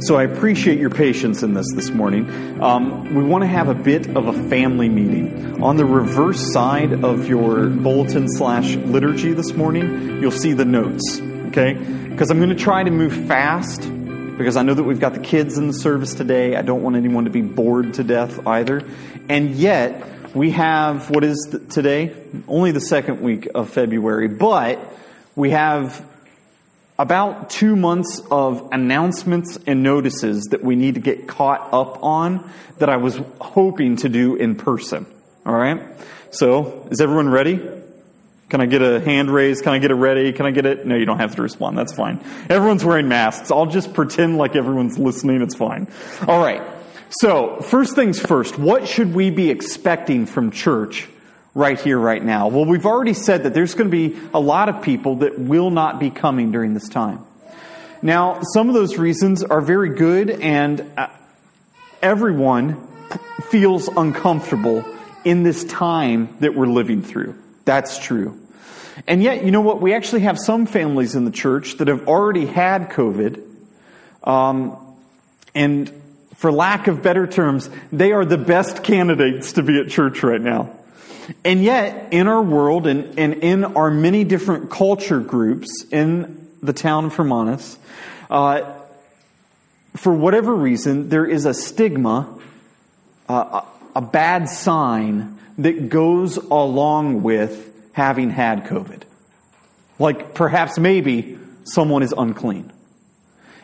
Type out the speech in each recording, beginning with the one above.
So I appreciate your patience in this this morning. Um, we want to have a bit of a family meeting. On the reverse side of your bulletin slash liturgy this morning, you'll see the notes, okay? Because I'm going to try to move fast because I know that we've got the kids in the service today. I don't want anyone to be bored to death either. And yet, we have what is today? Only the second week of February, but we have about two months of announcements and notices that we need to get caught up on that I was hoping to do in person. All right? So, is everyone ready? Can I get a hand raised? Can I get it ready? Can I get it? No, you don't have to respond. That's fine. Everyone's wearing masks. I'll just pretend like everyone's listening. It's fine. All right. So, first things first, what should we be expecting from church right here, right now? Well, we've already said that there's going to be a lot of people that will not be coming during this time. Now, some of those reasons are very good, and uh, everyone feels uncomfortable in this time that we're living through. That's true. And yet, you know what? We actually have some families in the church that have already had COVID. Um, and for lack of better terms, they are the best candidates to be at church right now. And yet, in our world and, and in our many different culture groups in the town of Hermanus, uh, for whatever reason, there is a stigma, uh, a bad sign that goes along with having had COVID. Like perhaps maybe someone is unclean.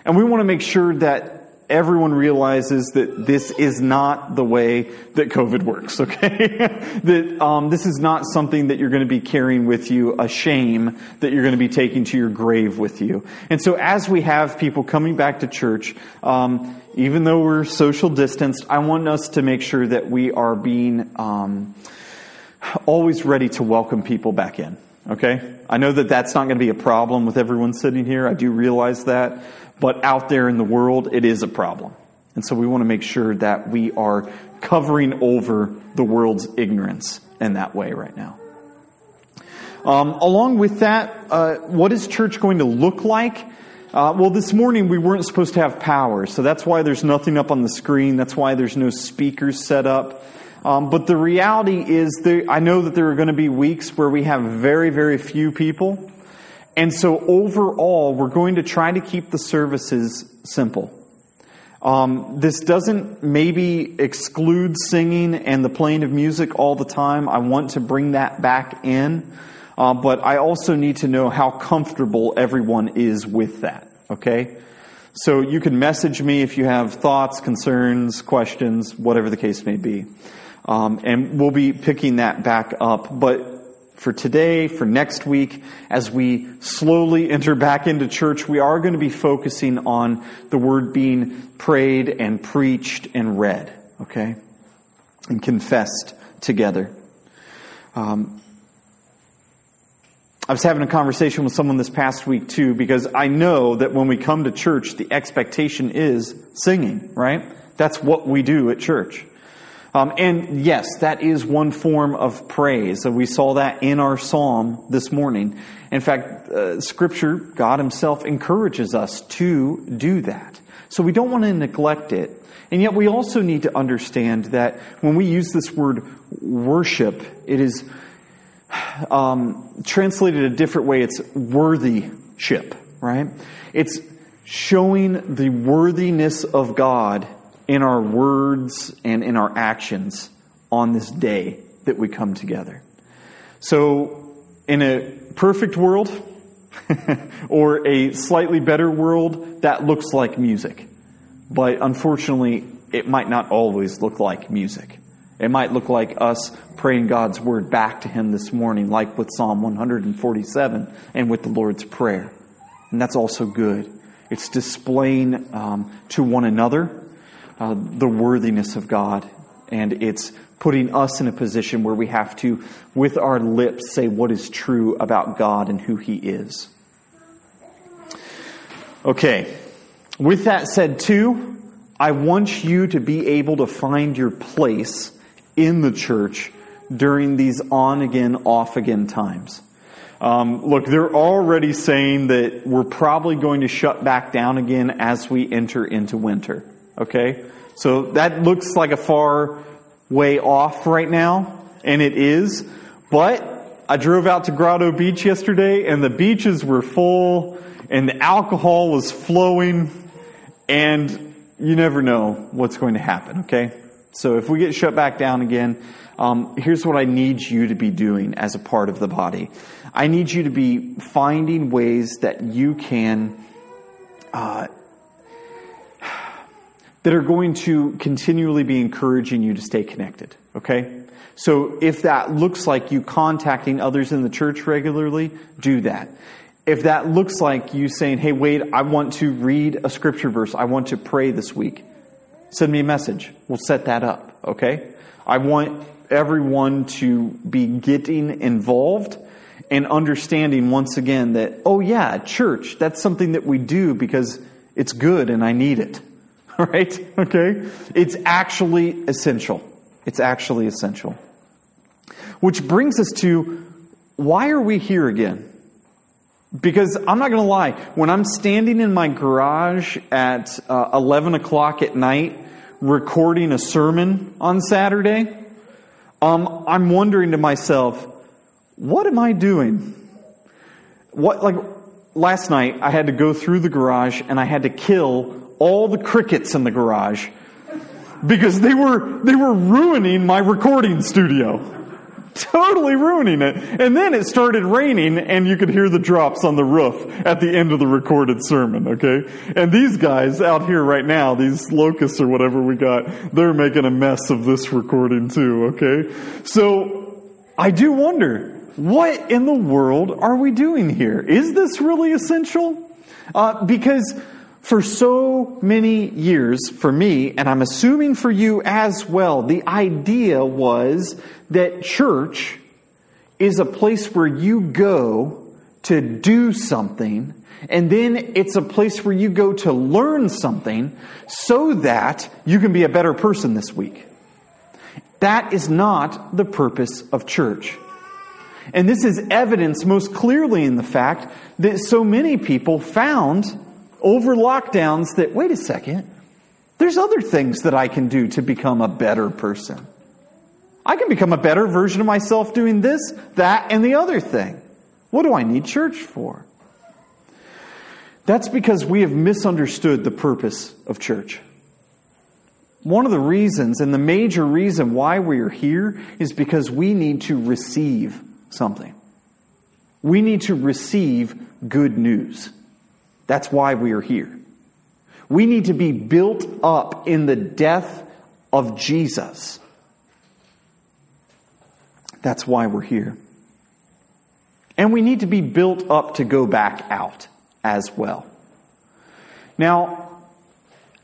And we want to make sure that everyone realizes that this is not the way that COVID works, okay? that um, this is not something that you're going to be carrying with you, a shame that you're going to be taking to your grave with you. And so as we have people coming back to church, um, even though we're social distanced, I want us to make sure that we are being um, always ready to welcome people back in. Okay? I know that that's not going to be a problem with everyone sitting here. I do realize that. But out there in the world, it is a problem. And so we want to make sure that we are covering over the world's ignorance in that way right now. Um, along with that, uh, what is church going to look like? Uh, well, this morning we weren't supposed to have power, so that's why there's nothing up on the screen. That's why there's no speakers set up. Um, but the reality is, there, I know that there are going to be weeks where we have very, very few people. And so overall, we're going to try to keep the services simple. Um, this doesn't maybe exclude singing and the playing of music all the time. I want to bring that back in. Uh, but I also need to know how comfortable everyone is with that. Okay? So you can message me if you have thoughts, concerns, questions, whatever the case may be. Um, and we'll be picking that back up. But for today, for next week, as we slowly enter back into church, we are going to be focusing on the word being prayed and preached and read, okay? And confessed together. Um, I was having a conversation with someone this past week too, because I know that when we come to church, the expectation is singing, right? That's what we do at church. Um, and yes, that is one form of praise. We saw that in our psalm this morning. In fact, uh, Scripture, God Himself encourages us to do that. So we don't want to neglect it. And yet we also need to understand that when we use this word worship, it is um, translated a different way. It's worthyship, right? It's showing the worthiness of God in our words and in our actions on this day that we come together. So, in a perfect world, or a slightly better world, that looks like music. But unfortunately, it might not always look like music. It might look like us praying God's word back to Him this morning, like with Psalm 147 and with the Lord's Prayer. And that's also good. It's displaying um, to one another uh, the worthiness of God, and it's putting us in a position where we have to, with our lips, say what is true about God and who He is. Okay, with that said, too, I want you to be able to find your place in the church during these on again, off again times. Um, look, they're already saying that we're probably going to shut back down again as we enter into winter. Okay? So that looks like a far way off right now, and it is. But I drove out to Grotto Beach yesterday, and the beaches were full, and the alcohol was flowing, and you never know what's going to happen, okay? So if we get shut back down again, um, here's what I need you to be doing as a part of the body. I need you to be finding ways that you can, uh, that are going to continually be encouraging you to stay connected, okay? So if that looks like you contacting others in the church regularly, do that. If that looks like you saying, hey, Wade, I want to read a scripture verse, I want to pray this week, send me a message. We'll set that up, okay? I want everyone to be getting involved and understanding once again that, oh yeah, church, that's something that we do because it's good and I need it. Right? Okay? It's actually essential. It's actually essential. Which brings us to why are we here again? Because I'm not going to lie, when I'm standing in my garage at uh, 11 o'clock at night recording a sermon on Saturday, um, I'm wondering to myself, what am I doing? What, like, last night I had to go through the garage and I had to kill all the crickets in the garage because they were, they were ruining my recording studio. Totally ruining it. And then it started raining and you could hear the drops on the roof at the end of the recorded sermon, okay? And these guys out here right now, these locusts or whatever we got, they're making a mess of this recording too, okay? So, I do wonder, what in the world are we doing here? Is this really essential? Uh, because for so many years, for me, and I'm assuming for you as well, the idea was that church is a place where you go to do something, and then it's a place where you go to learn something so that you can be a better person this week. That is not the purpose of church. And this is evidenced most clearly in the fact that so many people found over lockdowns that, wait a second, there's other things that I can do to become a better person. I can become a better version of myself doing this, that, and the other thing. What do I need church for? That's because we have misunderstood the purpose of church. One of the reasons, and the major reason why we are here, is because we need to receive something. We need to receive good news. That's why we are here. We need to be built up in the death of Jesus. That's why we're here. And we need to be built up to go back out as well. Now,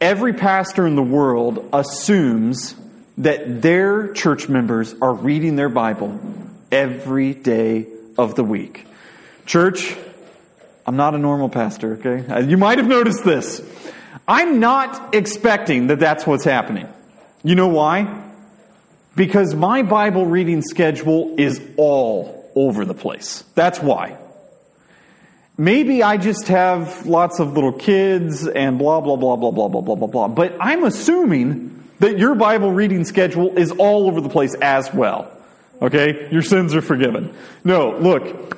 every pastor in the world assumes that their church members are reading their Bible every day of the week. Church, I'm not a normal pastor, okay? Uh, you might have noticed this. I'm not expecting that that's what's happening. You know why? Because my Bible reading schedule is all over the place. That's why. Maybe I just have lots of little kids and blah, blah, blah, blah, blah, blah, blah, blah, blah. But I'm assuming that your Bible reading schedule is all over the place as well. Okay? Your sins are forgiven. No, look,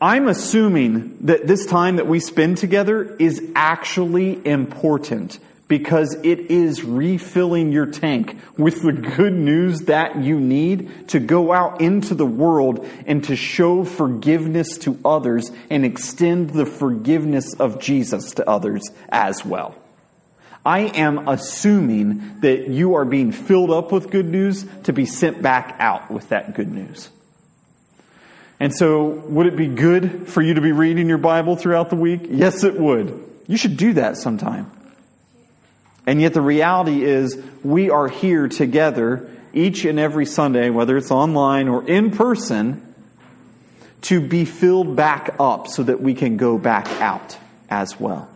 I'm assuming that this time that we spend together is actually important because it is refilling your tank with the good news that you need to go out into the world and to show forgiveness to others and extend the forgiveness of Jesus to others as well. I am assuming that you are being filled up with good news to be sent back out with that good news. And so, would it be good for you to be reading your Bible throughout the week? Yes, it would. You should do that sometime. And yet, the reality is, we are here together each and every Sunday, whether it's online or in person, to be filled back up so that we can go back out as well.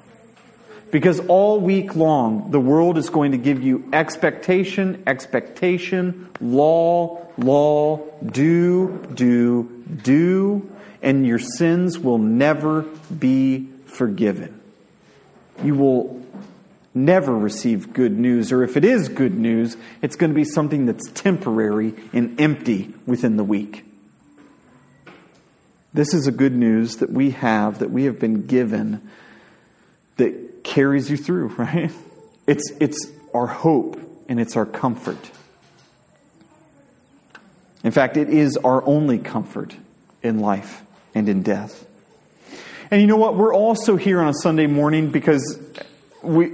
Because all week long, the world is going to give you expectation, expectation, law, law, do, do, do, and your sins will never be forgiven. You will never receive good news, or if it is good news, it's going to be something that's temporary and empty within the week. This is a good news that we have, that we have been given, that carries you through, right? It's, it's our hope and it's our comfort. In fact, it is our only comfort in life and in death. And you know what? We're also here on a Sunday morning because we,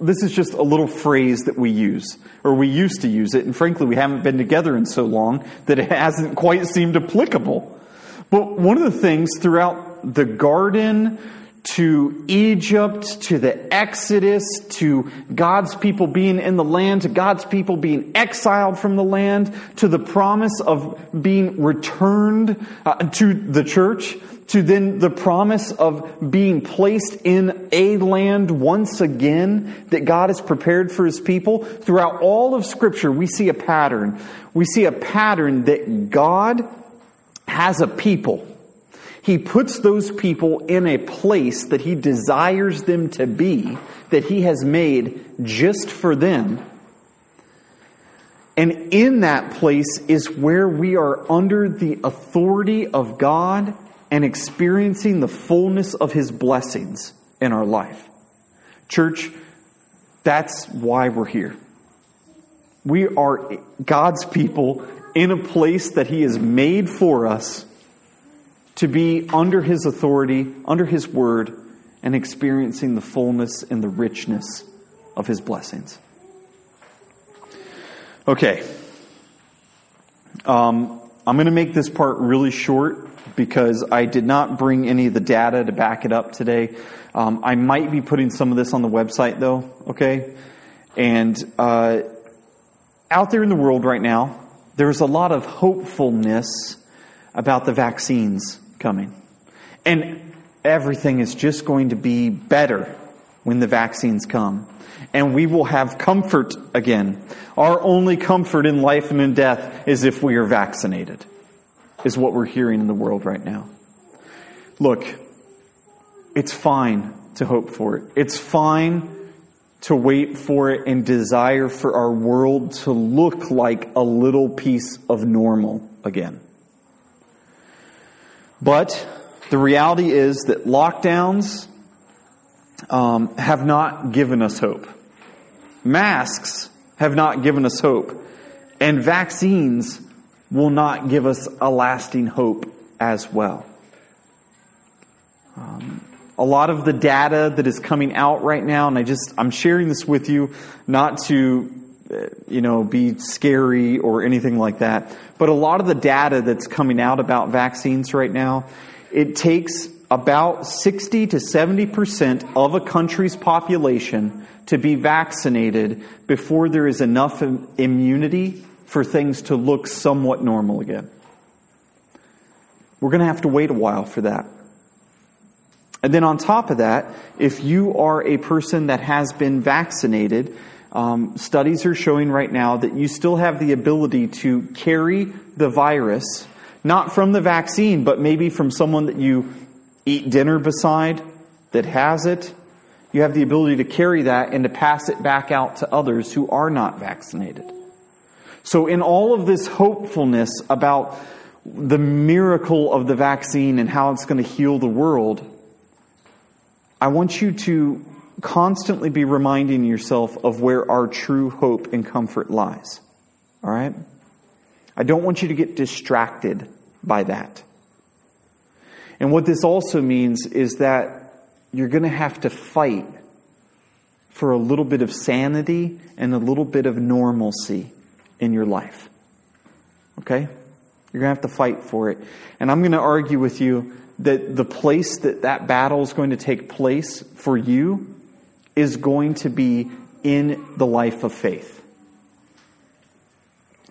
this is just a little phrase that we use, or we used to use it, and frankly, we haven't been together in so long that it hasn't quite seemed applicable. But one of the things throughout the garden, to Egypt, to the Exodus, to God's people being in the land, to God's people being exiled from the land, to the promise of being returned uh, to the church, to then the promise of being placed in a land once again that God has prepared for his people. Throughout all of Scripture, we see a pattern. We see a pattern that God has a people he puts those people in a place that He desires them to be, that He has made just for them. And in that place is where we are under the authority of God and experiencing the fullness of His blessings in our life. Church, that's why we're here. We are God's people in a place that He has made for us to be under His authority, under His word, and experiencing the fullness and the richness of His blessings. Okay. Um, I'm going to make this part really short because I did not bring any of the data to back it up today. Um, I might be putting some of this on the website though, okay? And uh, out there in the world right now, there's a lot of hopefulness about the vaccines coming. And everything is just going to be better when the vaccines come. And we will have comfort again. Our only comfort in life and in death is if we are vaccinated, is what we're hearing in the world right now. Look, it's fine to hope for it. It's fine to wait for it and desire for our world to look like a little piece of normal again. But the reality is that lockdowns um, have not given us hope. Masks have not given us hope. And vaccines will not give us a lasting hope as well. Um, a lot of the data that is coming out right now, and I just, I'm sharing this with you not to, uh, you know, be scary or anything like that, but a lot of the data that's coming out about vaccines right now, it takes about 60 to 70% of a country's population to be vaccinated before there is enough immunity for things to look somewhat normal again. We're going to have to wait a while for that. And then on top of that, if you are a person that has been vaccinated, um, studies are showing right now that you still have the ability to carry the virus, not from the vaccine, but maybe from someone that you eat dinner beside that has it. You have the ability to carry that and to pass it back out to others who are not vaccinated. So, in all of this hopefulness about the miracle of the vaccine and how it's going to heal the world, I want you to constantly be reminding yourself of where our true hope and comfort lies. All right? I don't want you to get distracted by that. And what this also means is that you're going to have to fight for a little bit of sanity and a little bit of normalcy in your life. Okay? You're going to have to fight for it. And I'm going to argue with you that the place that that battle is going to take place for you is going to be in the life of faith.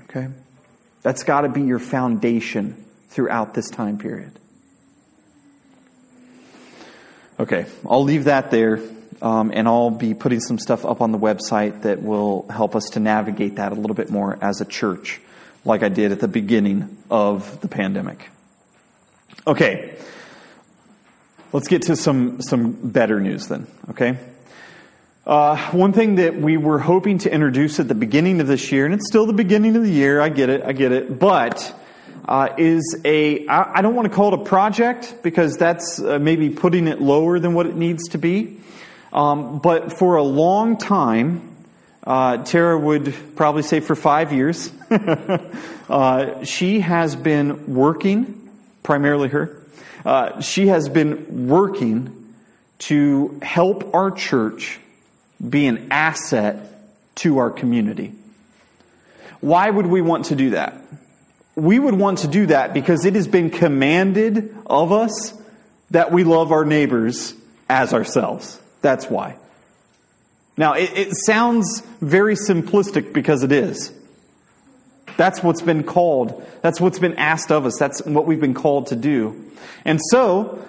Okay? That's got to be your foundation throughout this time period. Okay, I'll leave that there. Um, and I'll be putting some stuff up on the website that will help us to navigate that a little bit more as a church, like I did at the beginning of the pandemic. Okay, let's get to some, some better news then, okay? Uh, one thing that we were hoping to introduce at the beginning of this year, and it's still the beginning of the year, I get it, I get it, but uh, is a, I, I don't want to call it a project because that's uh, maybe putting it lower than what it needs to be. Um, but for a long time, uh, Tara would probably say for five years, uh, she has been working, primarily her, uh, she has been working to help our church be an asset to our community. Why would we want to do that? We would want to do that because it has been commanded of us that we love our neighbors as ourselves. That's why. Now, it, it, sounds very simplistic because it is. That's what's been called. That's what's been asked of us. That's what we've been called to do. And so,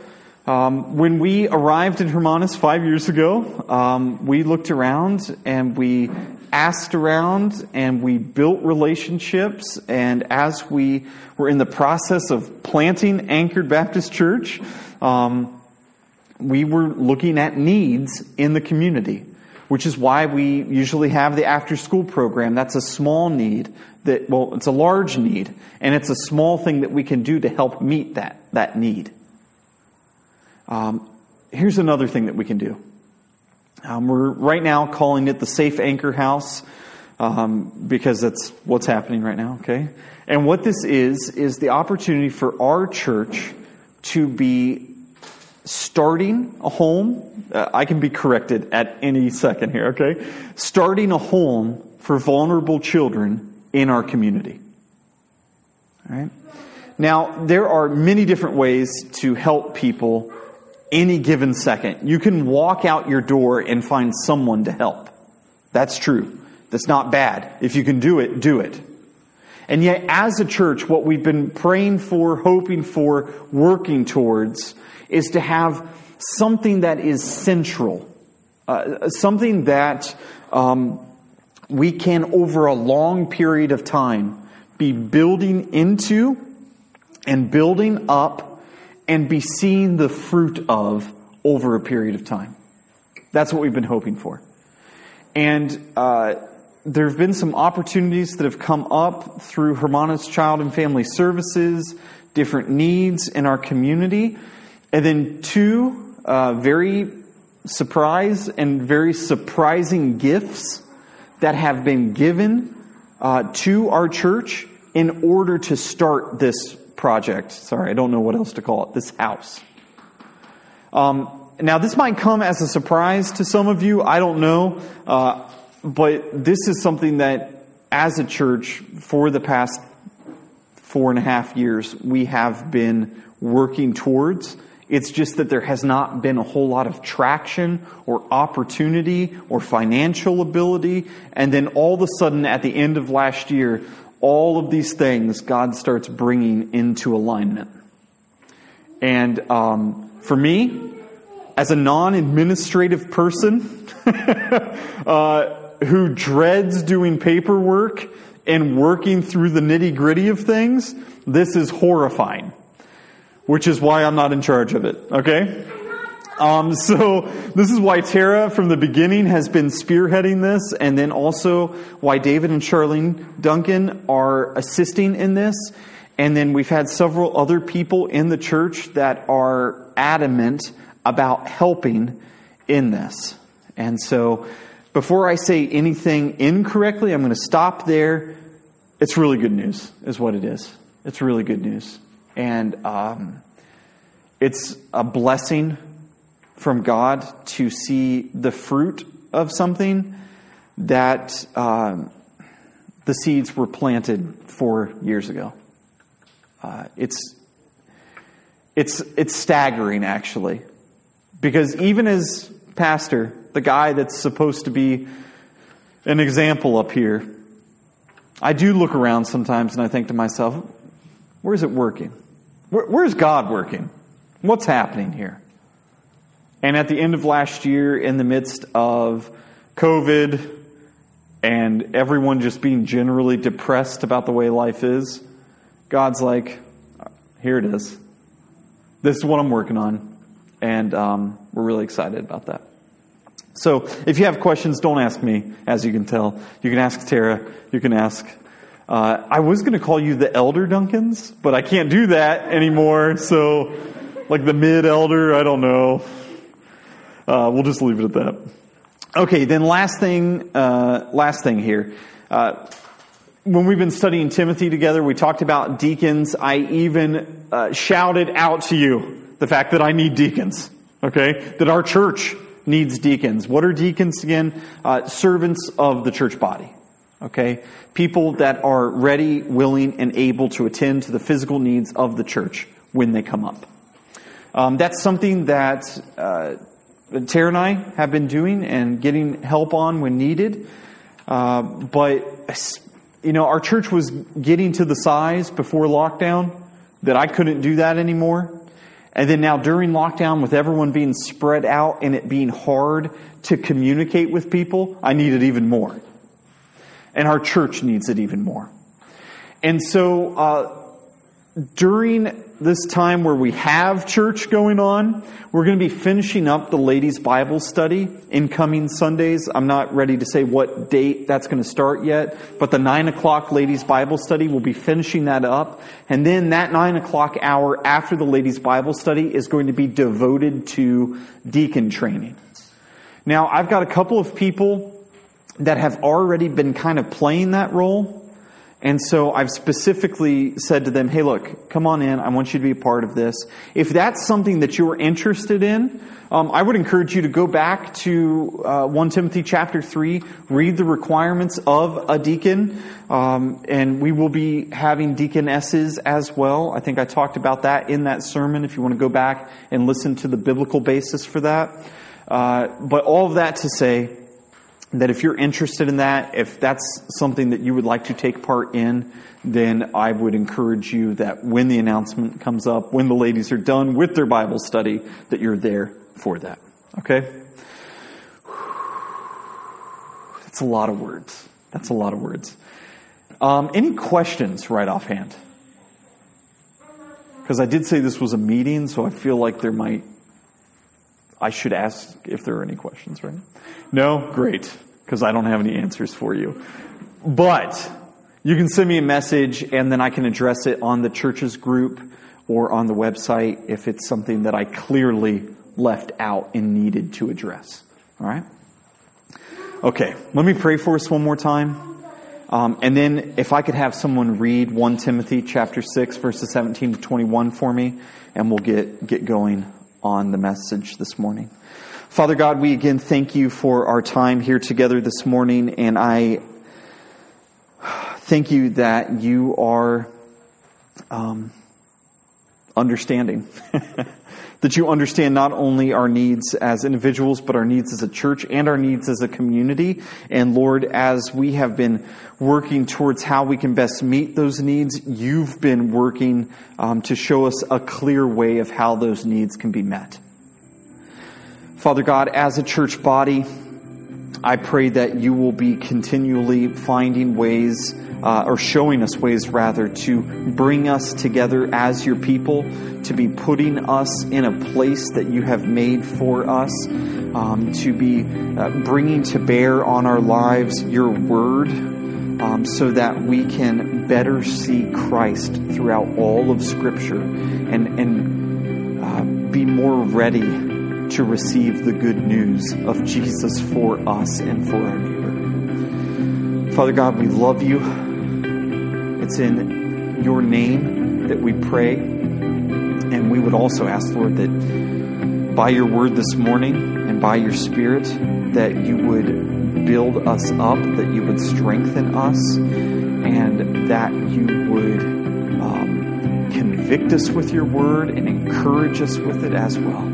um, when we arrived in Hermanus five years ago, um, we looked around and we asked around and we built relationships. And as we were in the process of planting Anchored Baptist Church, um, we were looking at needs in the community, which is why we usually have the after school program. That's a small need that, well, it's a large need, and it's a small thing that we can do to help meet that, that need. Um, here's another thing that we can do. Um, we're right now calling it the Safe Anchor House um, because that's what's happening right now, okay? And what this is, is the opportunity for our church to be starting a home. Uh, I can be corrected at any second here, okay? Starting a home for vulnerable children in our community. All right? Now, there are many different ways to help people any given second. You can walk out your door and find someone to help. That's true. That's not bad. If you can do it, do it. And yet, as a church, what we've been praying for, hoping for, working towards is to have something that is central, uh, something that um, we can, over a long period of time, be building into and building up and be seeing the fruit of over a period of time. That's what we've been hoping for. And uh, there have been some opportunities that have come up through Hermanus Child and Family Services, different needs in our community and then two uh, very surprise and very surprising gifts that have been given uh, to our church in order to start this project. Sorry, I don't know what else to call it. This house. Um, now, this might come as a surprise to some of you. I don't know. Uh, but this is something that, as a church, for the past four and a half years, we have been working towards. It's just that there has not been a whole lot of traction or opportunity or financial ability. And then all of a sudden, at the end of last year, all of these things God starts bringing into alignment. And um, for me, as a non administrative person uh, who dreads doing paperwork and working through the nitty gritty of things, this is horrifying which is why I'm not in charge of it, okay? Um, so this is why Tara from the beginning has been spearheading this, and then also why David and Charlene Duncan are assisting in this. And then we've had several other people in the church that are adamant about helping in this. And so before I say anything incorrectly, I'm going to stop there. It's really good news, is what it is. It's really good news. And um, it's a blessing from God to see the fruit of something that um, the seeds were planted four years ago. Uh, it's it's it's staggering actually, because even as pastor, the guy that's supposed to be an example up here, I do look around sometimes and I think to myself, where's it working? Where, where's God working? What's happening here? And at the end of last year, in the midst of COVID and everyone just being generally depressed about the way life is, God's like, here it is. This is what I'm working on. And um, we're really excited about that. So if you have questions, don't ask me, as you can tell. You can ask Tara. You can ask. Uh, I was going to call you the Elder Duncans, but I can't do that anymore. So, like the mid elder, I don't know. Uh, we'll just leave it at that. Okay, then last thing, uh, last thing here. Uh, when we've been studying Timothy together, we talked about deacons. I even uh, shouted out to you the fact that I need deacons. Okay, that our church needs deacons. What are deacons again? Uh, servants of the church body. Okay, people that are ready, willing, and able to attend to the physical needs of the church when they come up. Um, that's something that uh, Tara and I have been doing and getting help on when needed. Uh, but, you know, our church was getting to the size before lockdown that I couldn't do that anymore. And then now during lockdown, with everyone being spread out and it being hard to communicate with people, I need it even more. And our church needs it even more. And so, uh, during this time where we have church going on, we're going to be finishing up the ladies' Bible study in coming Sundays. I'm not ready to say what date that's going to start yet, but the nine o'clock ladies' Bible study, we'll be finishing that up. And then that nine o'clock hour after the ladies' Bible study is going to be devoted to deacon training. Now, I've got a couple of people that have already been kind of playing that role. And so I've specifically said to them, hey, look, come on in. I want you to be a part of this. If that's something that you're interested in, um, I would encourage you to go back to uh, 1 Timothy chapter 3, read the requirements of a deacon, um, and we will be having deaconesses as well. I think I talked about that in that sermon if you want to go back and listen to the biblical basis for that. Uh, but all of that to say, that if you're interested in that, if that's something that you would like to take part in, then I would encourage you that when the announcement comes up, when the ladies are done with their Bible study, that you're there for that. Okay? That's a lot of words. That's a lot of words. Um, any questions right offhand? Because I did say this was a meeting, so I feel like there might. I should ask if there are any questions, right? No? Great because I don't have any answers for you. But you can send me a message and then I can address it on the church's group or on the website if it's something that I clearly left out and needed to address. All right? Okay, let me pray for us one more time. Um, and then if I could have someone read 1 Timothy chapter 6 verses 17 to 21 for me and we'll get, get going on the message this morning. Father God, we again thank you for our time here together this morning, and I thank you that you are um, understanding. that you understand not only our needs as individuals, but our needs as a church and our needs as a community. And Lord, as we have been working towards how we can best meet those needs, you've been working um, to show us a clear way of how those needs can be met. Father God, as a church body, I pray that you will be continually finding ways, uh, or showing us ways rather, to bring us together as your people, to be putting us in a place that you have made for us, um, to be uh, bringing to bear on our lives your word. Um, so that we can better see Christ throughout all of Scripture and, and uh, be more ready to receive the good news of Jesus for us and for our neighbor. Father God, we love you. It's in your name that we pray. And we would also ask, Lord, that by your word this morning and by your spirit, that you would build us up, that you would strengthen us, and that you would um, convict us with your word and encourage us with it as well.